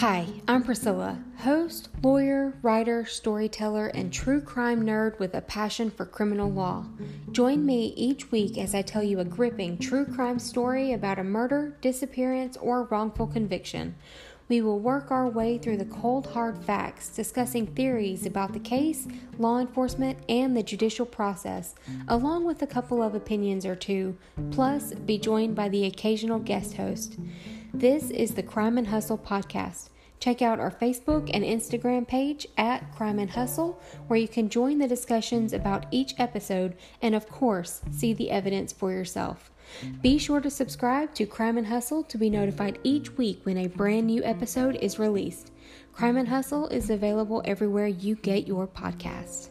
Hi, I'm Priscilla, host, lawyer, writer, storyteller, and true crime nerd with a passion for criminal law. Join me each week as I tell you a gripping true crime story about a murder, disappearance, or wrongful conviction. We will work our way through the cold, hard facts, discussing theories about the case, law enforcement, and the judicial process, along with a couple of opinions or two, plus be joined by the occasional guest host. This is the Crime and Hustle podcast. Check out our Facebook and Instagram page at Crime and Hustle, where you can join the discussions about each episode and, of course, see the evidence for yourself. Be sure to subscribe to Crime and Hustle to be notified each week when a brand new episode is released. Crime and Hustle is available everywhere you get your podcasts.